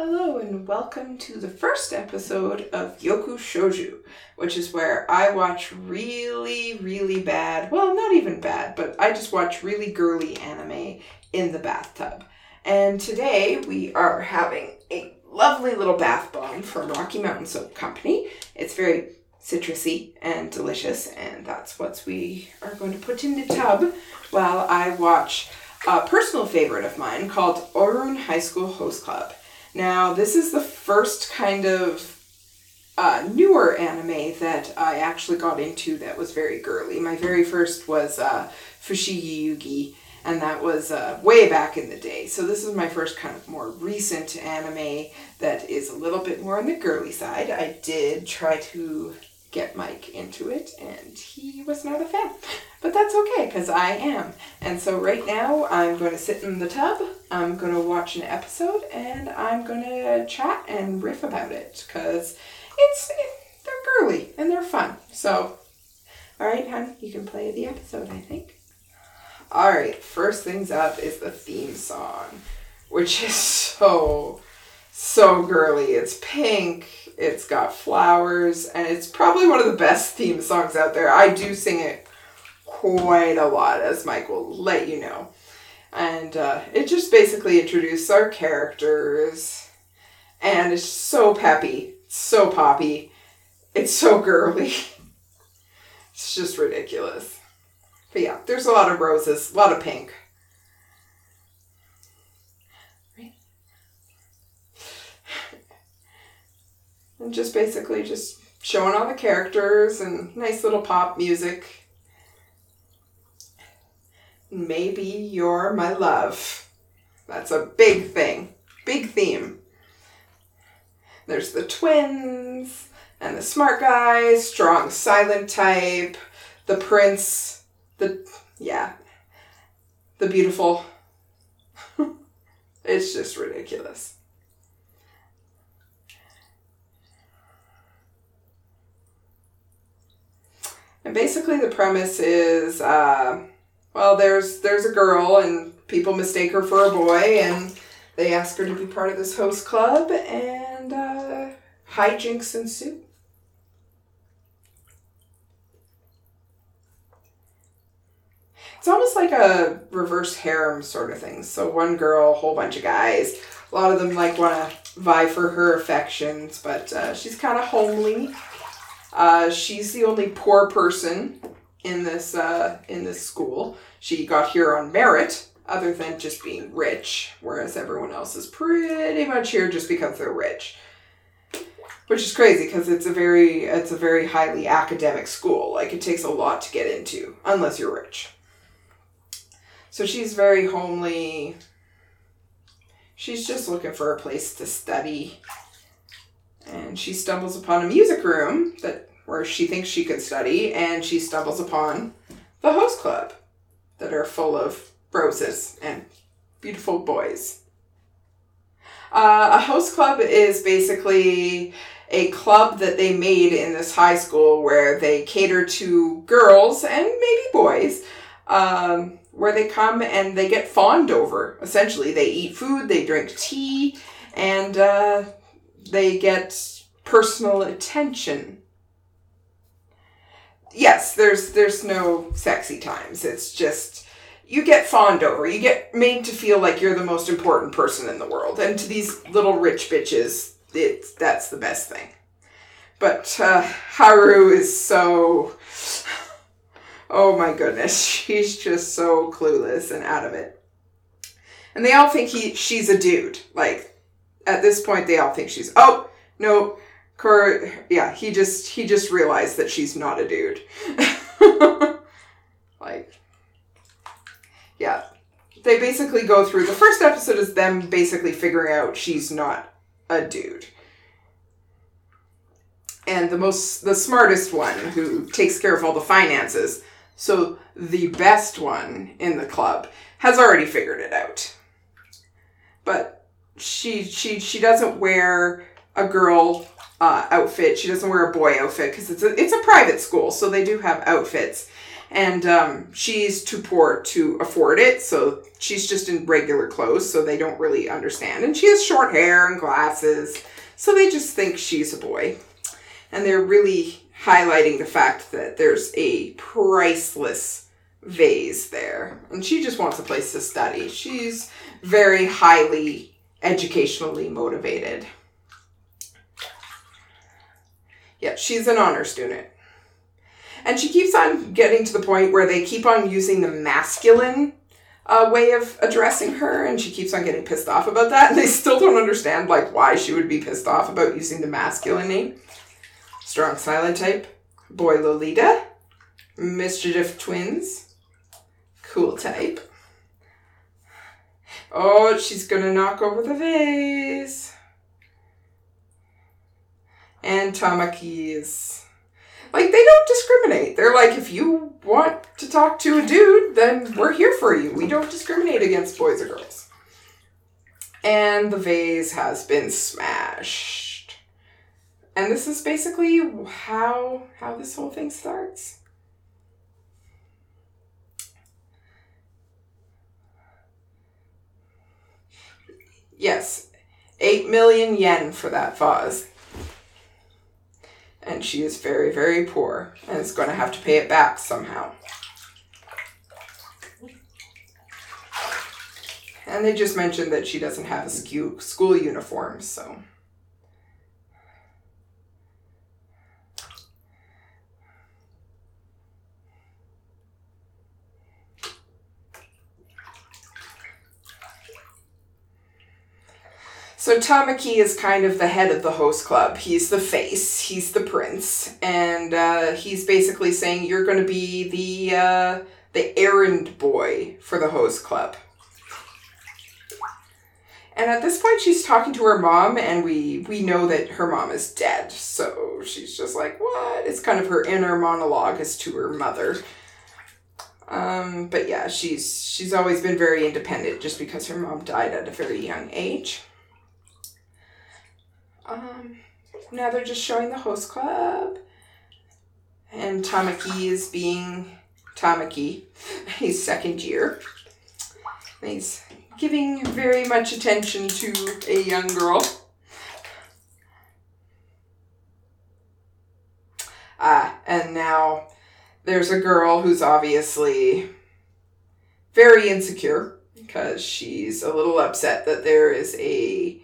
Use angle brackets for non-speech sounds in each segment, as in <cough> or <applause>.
Hello and welcome to the first episode of Yoku Shouju, which is where I watch really, really bad, well, not even bad, but I just watch really girly anime in the bathtub. And today we are having a lovely little bath bomb from Rocky Mountain Soap Company. It's very citrusy and delicious, and that's what we are going to put in the tub while I watch a personal favorite of mine called Ouran High School Host Club. Now, this is the first kind of uh, newer anime that I actually got into that was very girly. My very first was uh, Fushigi Yugi, and that was uh, way back in the day. So, this is my first kind of more recent anime that is a little bit more on the girly side. I did try to get Mike into it, and he was not a fan. But that's okay, because I am. And so right now, I'm going to sit in the tub, I'm going to watch an episode, and I'm going to chat and riff about it, because it's, it, they're girly, and they're fun. So, alright, honey, you can play the episode, I think. Alright, first things up is the theme song, which is <laughs> so, so girly. It's pink, it's got flowers, and it's probably one of the best theme songs out there. I do sing it quite a lot, as Mike will let you know. And uh, it just basically introduces our characters, and it's so peppy, so poppy, it's so girly. <laughs> it's just ridiculous. But yeah, there's a lot of roses, a lot of pink. And just basically just showing all the characters and nice little pop music. Maybe you're my love. That's a big thing, big theme. There's the twins and the smart guy, strong silent type, the prince, the yeah, the beautiful. <laughs> it's just ridiculous. And basically, the premise is, uh, well, there's there's a girl, and people mistake her for a boy, and they ask her to be part of this host club, and uh, hijinks ensue. It's almost like a reverse harem sort of thing. So one girl, a whole bunch of guys. A lot of them like want to vie for her affections, but uh, she's kind of homely uh, she's the only poor person in this uh, in this school. She got here on merit, other than just being rich, whereas everyone else is pretty much here just because they're rich. Which is crazy because it's a very it's a very highly academic school. Like it takes a lot to get into, unless you're rich. So she's very homely. She's just looking for a place to study and she stumbles upon a music room that where she thinks she could study, and she stumbles upon the host club that are full of roses and beautiful boys. Uh, a host club is basically a club that they made in this high school where they cater to girls and maybe boys, um, where they come and they get fawned over. Essentially, they eat food, they drink tea, and uh, they get personal attention. Yes, there's there's no sexy times. It's just you get fawned over. You get made to feel like you're the most important person in the world. And to these little rich bitches, it's that's the best thing. But uh, Haru is so Oh my goodness, <laughs> she's just so clueless and out of it. And they all think he she's a dude. Like at this point they all think she's oh no Kurt yeah he just he just realized that she's not a dude. <laughs> Like yeah. They basically go through the first episode is them basically figuring out she's not a dude. And the most the smartest one who takes care of all the finances so the best one in the club has already figured it out. But she she she doesn't wear a girl uh, outfit. She doesn't wear a boy outfit because it's a it's a private school, so they do have outfits. And um, she's too poor to afford it, so she's just in regular clothes, so they don't really understand. And she has short hair and glasses, so they just think she's a boy. And they're really highlighting the fact that there's a priceless vase there. And she just wants a place to study. She's very highly educationally motivated. Yeah, she's an honor student. And she keeps on getting to the point where they keep on using the masculine uh, way of addressing her, and she keeps on getting pissed off about that. And they still don't understand like why she would be pissed off about using the masculine name. Strong silent type, boy Lolita, mischief twins, cool type. Oh, she's gonna knock over the vase. And Tamakis. Like, they don't discriminate. They're like, if you want to talk to a dude, then we're here for you. We don't discriminate against boys or girls. And the vase has been smashed. And this is basically how how this whole thing starts. Yes, 8 million yen for that vase and she is very, very poor and is going to have to pay it back somehow. And they just mentioned that she doesn't have a school uniform, so. So Tamaki is kind of the head of the host club. He's the face. He's the prince, and uh, he's basically saying you're going to be the uh, the errand boy for the host club. And at this point, she's talking to her mom, and we we know that her mom is dead. So she's just like, "What?" It's kind of her inner monologue as to her mother. Um, but yeah, she's she's always been very independent, just because her mom died at a very young age. Um, now they're just showing the host club. And Tamaki is being Tamaki. <laughs> He's second year. he's giving very much attention to a young girl. Ah, and now there's a girl who's obviously very insecure because she's a little upset that there is a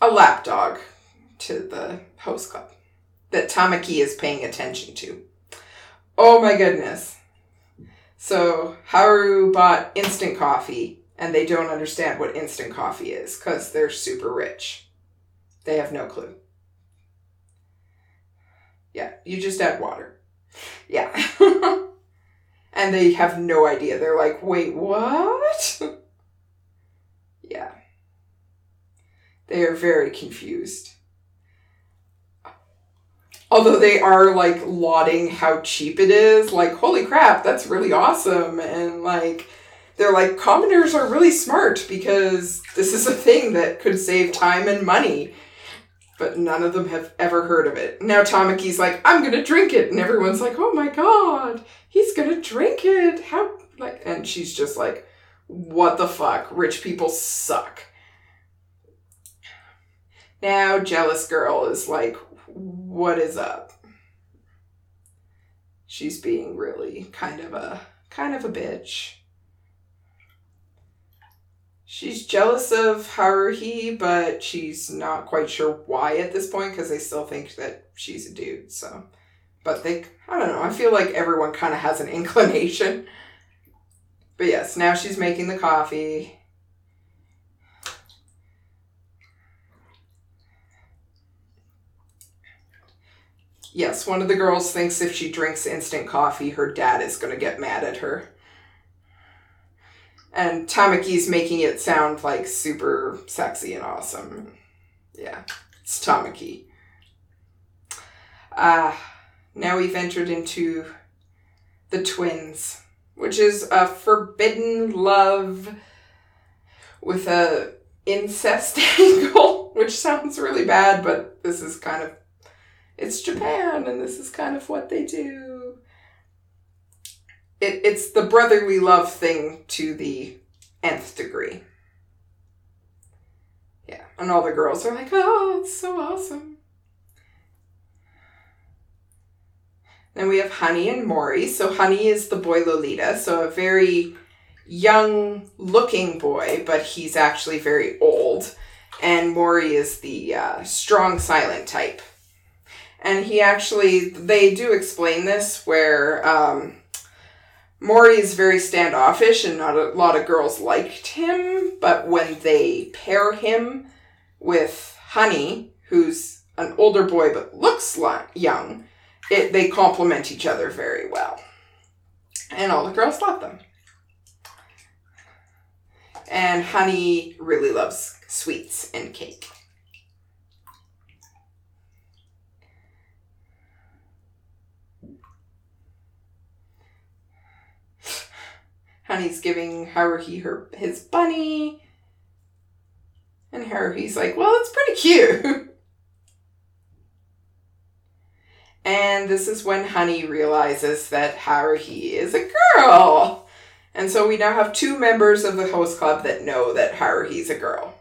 a lapdog to the host club that Tamaki is paying attention to. Oh my goodness. So Haru bought instant coffee and they don't understand what instant coffee is because they're super rich. They have no clue. Yeah, you just add water. Yeah. <laughs> and they have no idea. They're like, wait, what? yeah. They are very confused. Although they are like lauding how cheap it is, like, holy crap, that's really awesome. And like, they're like, commoners are really smart because this is a thing that could save time and money. But none of them have ever heard of it. Now Tamaki's like, I'm gonna drink it. And everyone's like, oh my god, he's gonna drink it. How, like, and she's just like, what the fuck? Rich people suck. Now, jealous girl is like, what is up? She's being really kind of a kind of a bitch. She's jealous of Haruhi, but she's not quite sure why at this point because they still think that she's a dude. So, but they, I don't know. I feel like everyone kind of has an <laughs> inclination. But yes, now she's making the coffee. Yes, one of the girls thinks if she drinks instant coffee, her dad is going to get mad at her. And Tamaki's making it sound like super sexy and awesome. Yeah, it's Tamaki. Ah, uh, now we've entered into the twins, which is a forbidden love with a incest <laughs> angle, which sounds really bad, but this is kind of it's Japan and this is kind of what they do. it, it's the brotherly love thing to the nth degree. Yeah, and all the girls are like, oh, it's so awesome. Then we have Honey and Mori. So Honey is the boy Lolita, so a very young looking boy, but he's actually very old. And Mori is the uh, strong silent type. And he actually, they do explain this where um, Mori is very standoffish and not a lot of girls liked him, but when they pair him with Honey, who's an older boy but looks young, it, they complement each other very well. And all the girls love them. And Honey really loves sweets and cake. Honey's giving Haruhi her his bunny. And Haruhi's like, well, it's pretty cute. <laughs> and this is when Honey realizes that Haruhi is a girl. And so we now have two members of the host club that know that Haruhi's a girl.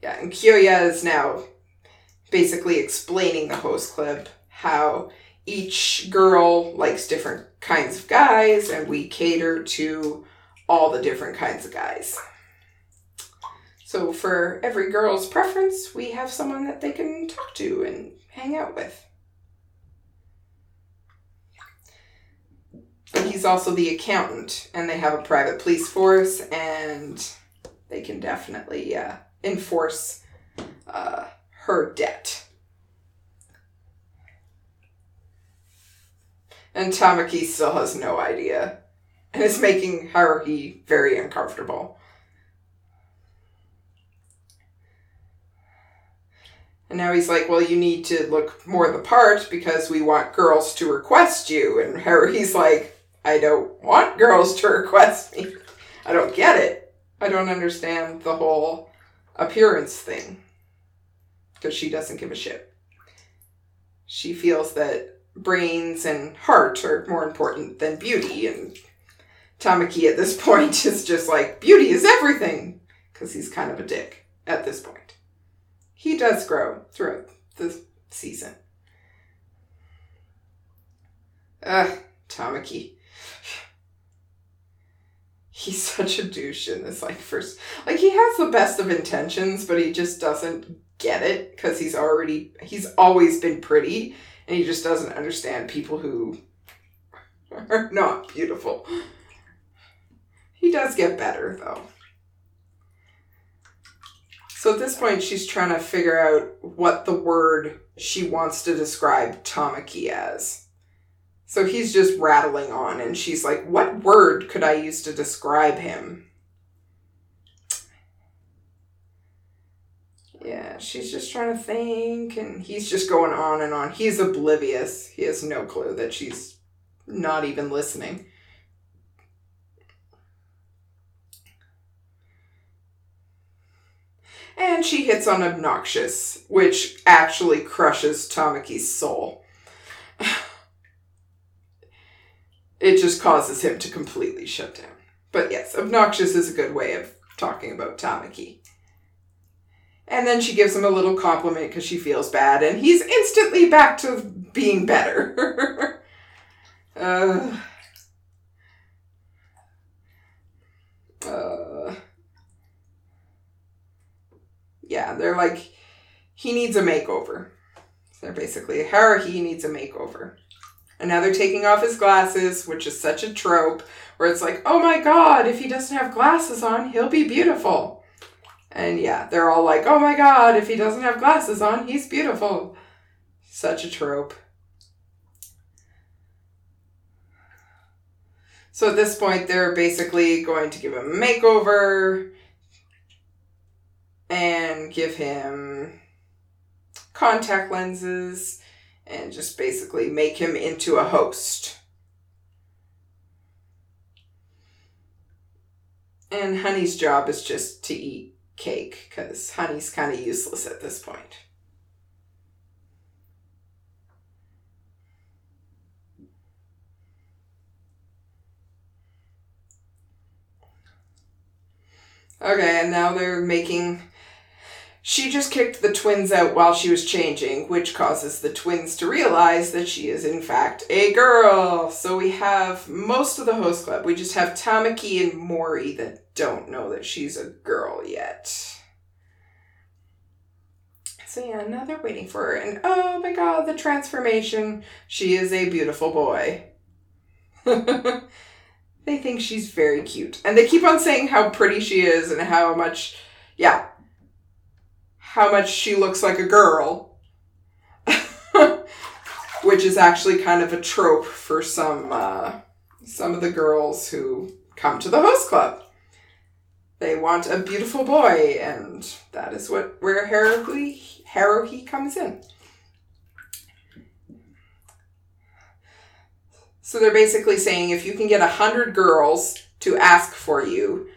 Yeah, and Kyoya is now basically explaining the host club how each girl likes different kinds of guys and we cater to all the different kinds of guys. So for every girl's preference, we have someone that they can talk to and hang out with. But he's also the accountant, and they have a private police force, and they can definitely uh, enforce uh, her debt. And Tamaki still has no idea and is making Haruhi very uncomfortable. And now he's like, well, you need to look more the part because we want girls to request you. And Haruhi's like, I don't want girls to request me. I don't get it. I don't understand the whole appearance thing. Because she doesn't give a shit. She feels that brains and heart are more important than beauty. And Tamaki at this <laughs> point is just like, beauty is everything. Because he's kind of a dick at this point. He does grow throughout the season. Ugh, Tamaki. <sighs> He's such a douche in this, like, first. Like, he has the best of intentions, but he just doesn't get it because he's already. He's always been pretty and he just doesn't understand people who are <laughs> not beautiful. He does get better though. So at this point, she's trying to figure out what the word she wants to describe Tamaki as. So he's just rattling on, and she's like, What word could I use to describe him? Yeah, she's just trying to think, and he's just going on and on. He's oblivious. He has no clue that she's not even listening. And she hits on obnoxious, which actually crushes Tamaki's soul. <sighs> it just causes him to completely shut down. But yes, obnoxious is a good way of talking about Tamaki. And then she gives him a little compliment because she feels bad, and he's instantly back to being better. <laughs> uh, uh, yeah, they're like, he needs a makeover. They're basically, Haruhi needs a makeover. And now they're taking off his glasses, which is such a trope, where it's like, oh my god, if he doesn't have glasses on, he'll be beautiful. And yeah, they're all like, oh my god, if he doesn't have glasses on, he's beautiful. Such a trope. So at this point, they're basically going to give him a makeover and give him contact lenses and just basically make him into a host. And Honey's job is just to eat cake because honey's kind of useless at this point. Okay, and now they're making she just kicked the twins out while she was changing, which causes the twins to realize that she is, in fact, a girl. So we have most of the host club. We just have Tamaki and Mori that don't know that she's a girl yet. So yeah, now they're waiting for her. And oh my god, the transformation. She is a beautiful boy. <laughs> they think she's very cute. And they keep on saying how pretty she is and how much, yeah, how much she looks like a girl. <laughs> Which is actually kind of a trope for some uh, some of the girls who come to the host club. They want a beautiful boy, and that is what where Haruhi Haruhi comes in. So they're basically saying if you can get a hundred girls to ask for you,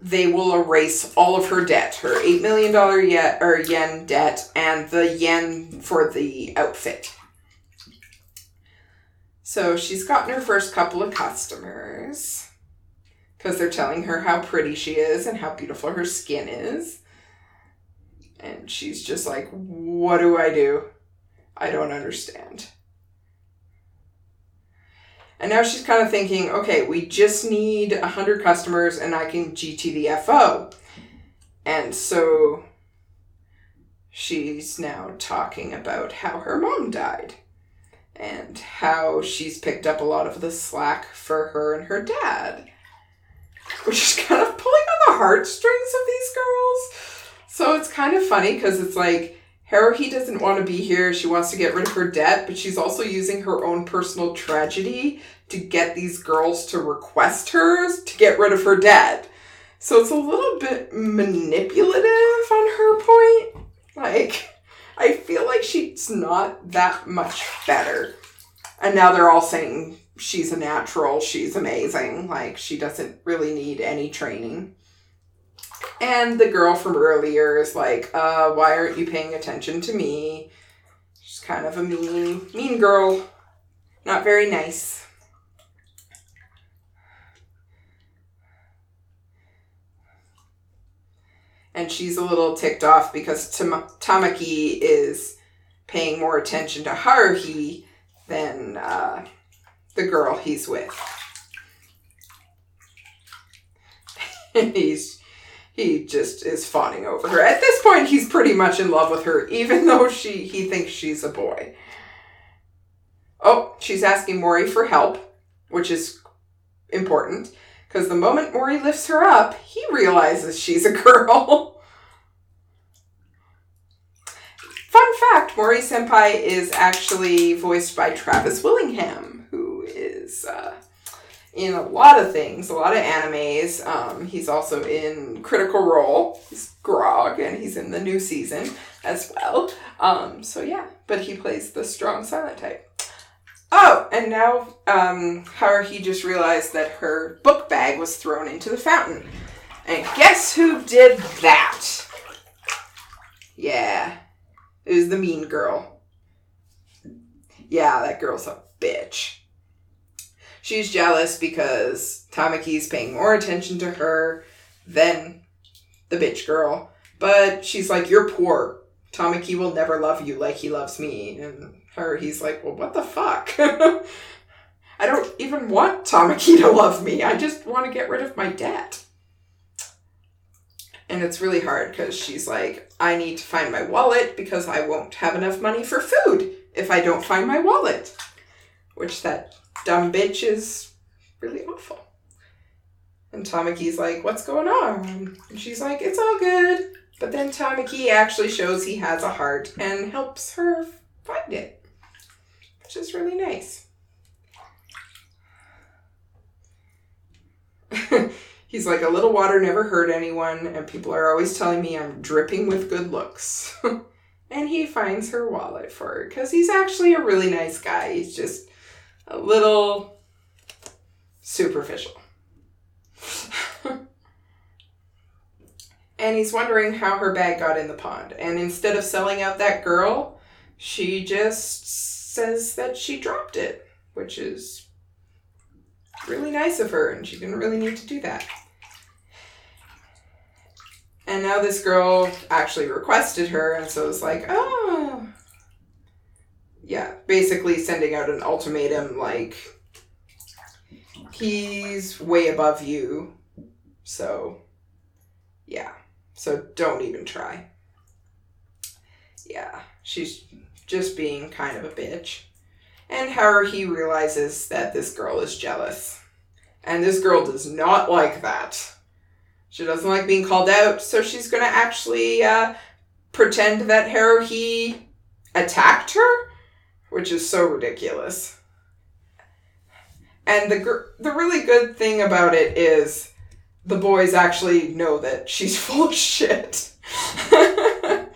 they will erase all of her debt, her eight million dollar yen or yen debt, and the yen for the outfit. So she's gotten her first couple of customers because they're telling her how pretty she is and how beautiful her skin is. And she's just like, What do I do? I don't understand. And now she's kind of thinking, okay, we just need 100 customers and I can GT the FO. And so she's now talking about how her mom died and how she's picked up a lot of the slack for her and her dad. Which is kind of pulling on the heartstrings of these girls. So it's kind of funny because it's like, Haruhi doesn't want to be here. She wants to get rid of her debt, but she's also using her own personal tragedy to get these girls to request her to get rid of her debt. So it's a little bit manipulative on her point. Like, I feel like she's not that much better. And now they're all saying she's a natural, she's amazing. Like, she doesn't really need any training. And the girl from earlier is like, uh, why aren't you paying attention to me? She's kind of a mean, mean girl. Not very nice. And she's a little ticked off because Tam- Tamaki is paying more attention to Haruhi than uh, the girl he's with. <laughs> he's he just is fawning over her. At this point, he's pretty much in love with her, even though she he thinks she's a boy. Oh, she's asking Mori for help, which is important because the moment Mori lifts her up, he realizes she's a <laughs> girl. Fun fact: Mori Senpai is actually voiced by Travis Willingham, who is. Uh, in a lot of things, a lot of animes. Um, he's also in Critical Role. He's Grog, and he's in the new season as well. Um, so yeah, but he plays the strong silent type. Oh, and now um, Haruhi just realized that her book bag was thrown into the fountain. And guess who did that? Yeah, it was the mean girl. Yeah, that girl's a bitch. She's jealous because Tamaki's paying more attention to her than the bitch girl. But she's like, You're poor. Tamaki will never love you like he loves me. And her, he's like, Well, what the fuck? <laughs> I don't even want Tamaki to love me. I just want to get rid of my debt. And it's really hard because she's like, I need to find my wallet because I won't have enough money for food if I don't find my wallet. Which that dumb bitch is really awful. And Tamaki's like, what's going on? And she's like, it's all good. But then Tamaki actually shows he has a heart and helps her find it, which is really nice. <laughs> He's like, a little water never hurt anyone, and people are always telling me I'm dripping with good looks. <laughs> and he finds her wallet for her because he's actually a really nice guy. He's just a little superficial. and he's wondering how her bag got in the pond. And instead of selling out that girl, she just says that she dropped it, which is really nice of her, and she didn't really need to do that. And now this girl actually requested her, and so it's like, oh. Basically sending out an ultimatum like, he's way above you, so yeah. So don't even try. Yeah, she's just being kind of a bitch. And Haruhi realizes that this girl is jealous. And this girl does not like that. She doesn't like being called out, so she's gonna actually uh, pretend that Haruhi attacked her, which is so ridiculous. And the gr- the really good thing about it is the boys actually know that she's <laughs> full of shit. <laughs>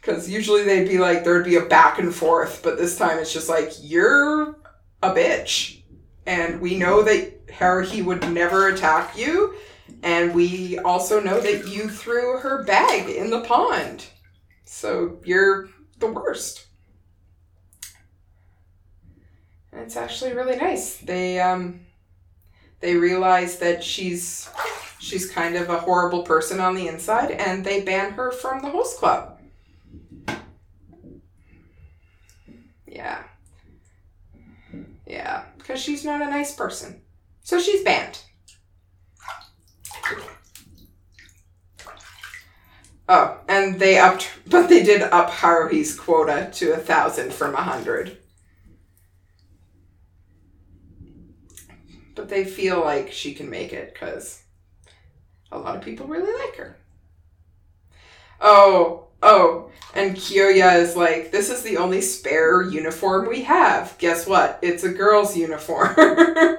Because usually they'd be like, there'd be a back and forth, but this time it's just like, you're a bitch. And we know that Haruhi would never attack you. And we also know that you threw her bag in the pond. So you're the worst. And it's actually really nice. They um they realize that she's she's kind of a horrible person on the inside and they ban her from the host club. Yeah. Yeah, because she's not a nice person. So she's banned. Oh, and they upped, <laughs> but they did up Haruhi's quota to a thousand from a hundred. But they feel like she can make it because a lot of people really like her. Oh, oh, and Kyoya is like, this is the only spare uniform we have. Guess what? It's a girl's uniform. <laughs>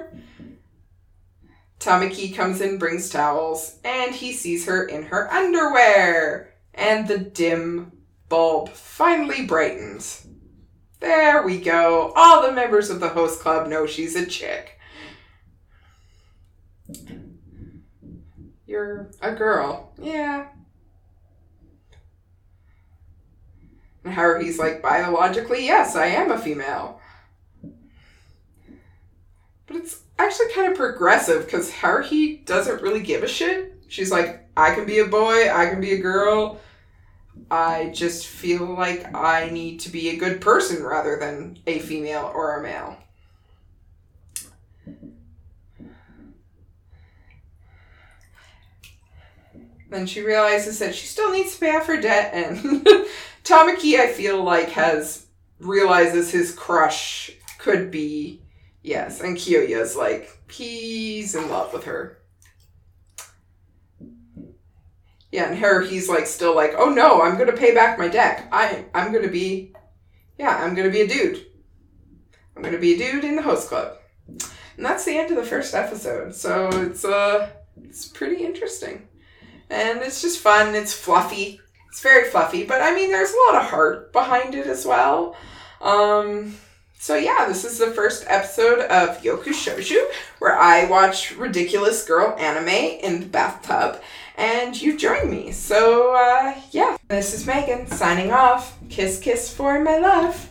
Tamaki comes in, brings towels, and he sees her in her underwear. And the dim bulb finally brightens. There we go. All the members of the host club know she's a chick. You're a girl. Yeah. And Haruhi's like, biologically, yes, I am a female. But it's actually kind of progressive because Haruhi doesn't really give a shit. She's like, I can be a boy, I can be a girl. I just feel like I need to be a good person rather than a female or a male. Then she realizes that she still needs to pay off her debt, and <laughs> Tamaki, I feel like, has realizes his crush could be yes, and Kyoya's like he's in love with her. Yeah, and her he's like still like, oh no, I'm gonna pay back my debt. I I'm gonna be, yeah, I'm gonna be a dude. I'm gonna be a dude in the host club, and that's the end of the first episode. So it's uh it's pretty interesting, and it's just fun. It's fluffy. It's very fluffy, but I mean, there's a lot of heart behind it as well. Um, so yeah, this is the first episode of Yoku Shouju, where I watch ridiculous girl anime in the bathtub, and you join me. So uh, yeah, this is Megan signing off. Kiss, kiss for my love.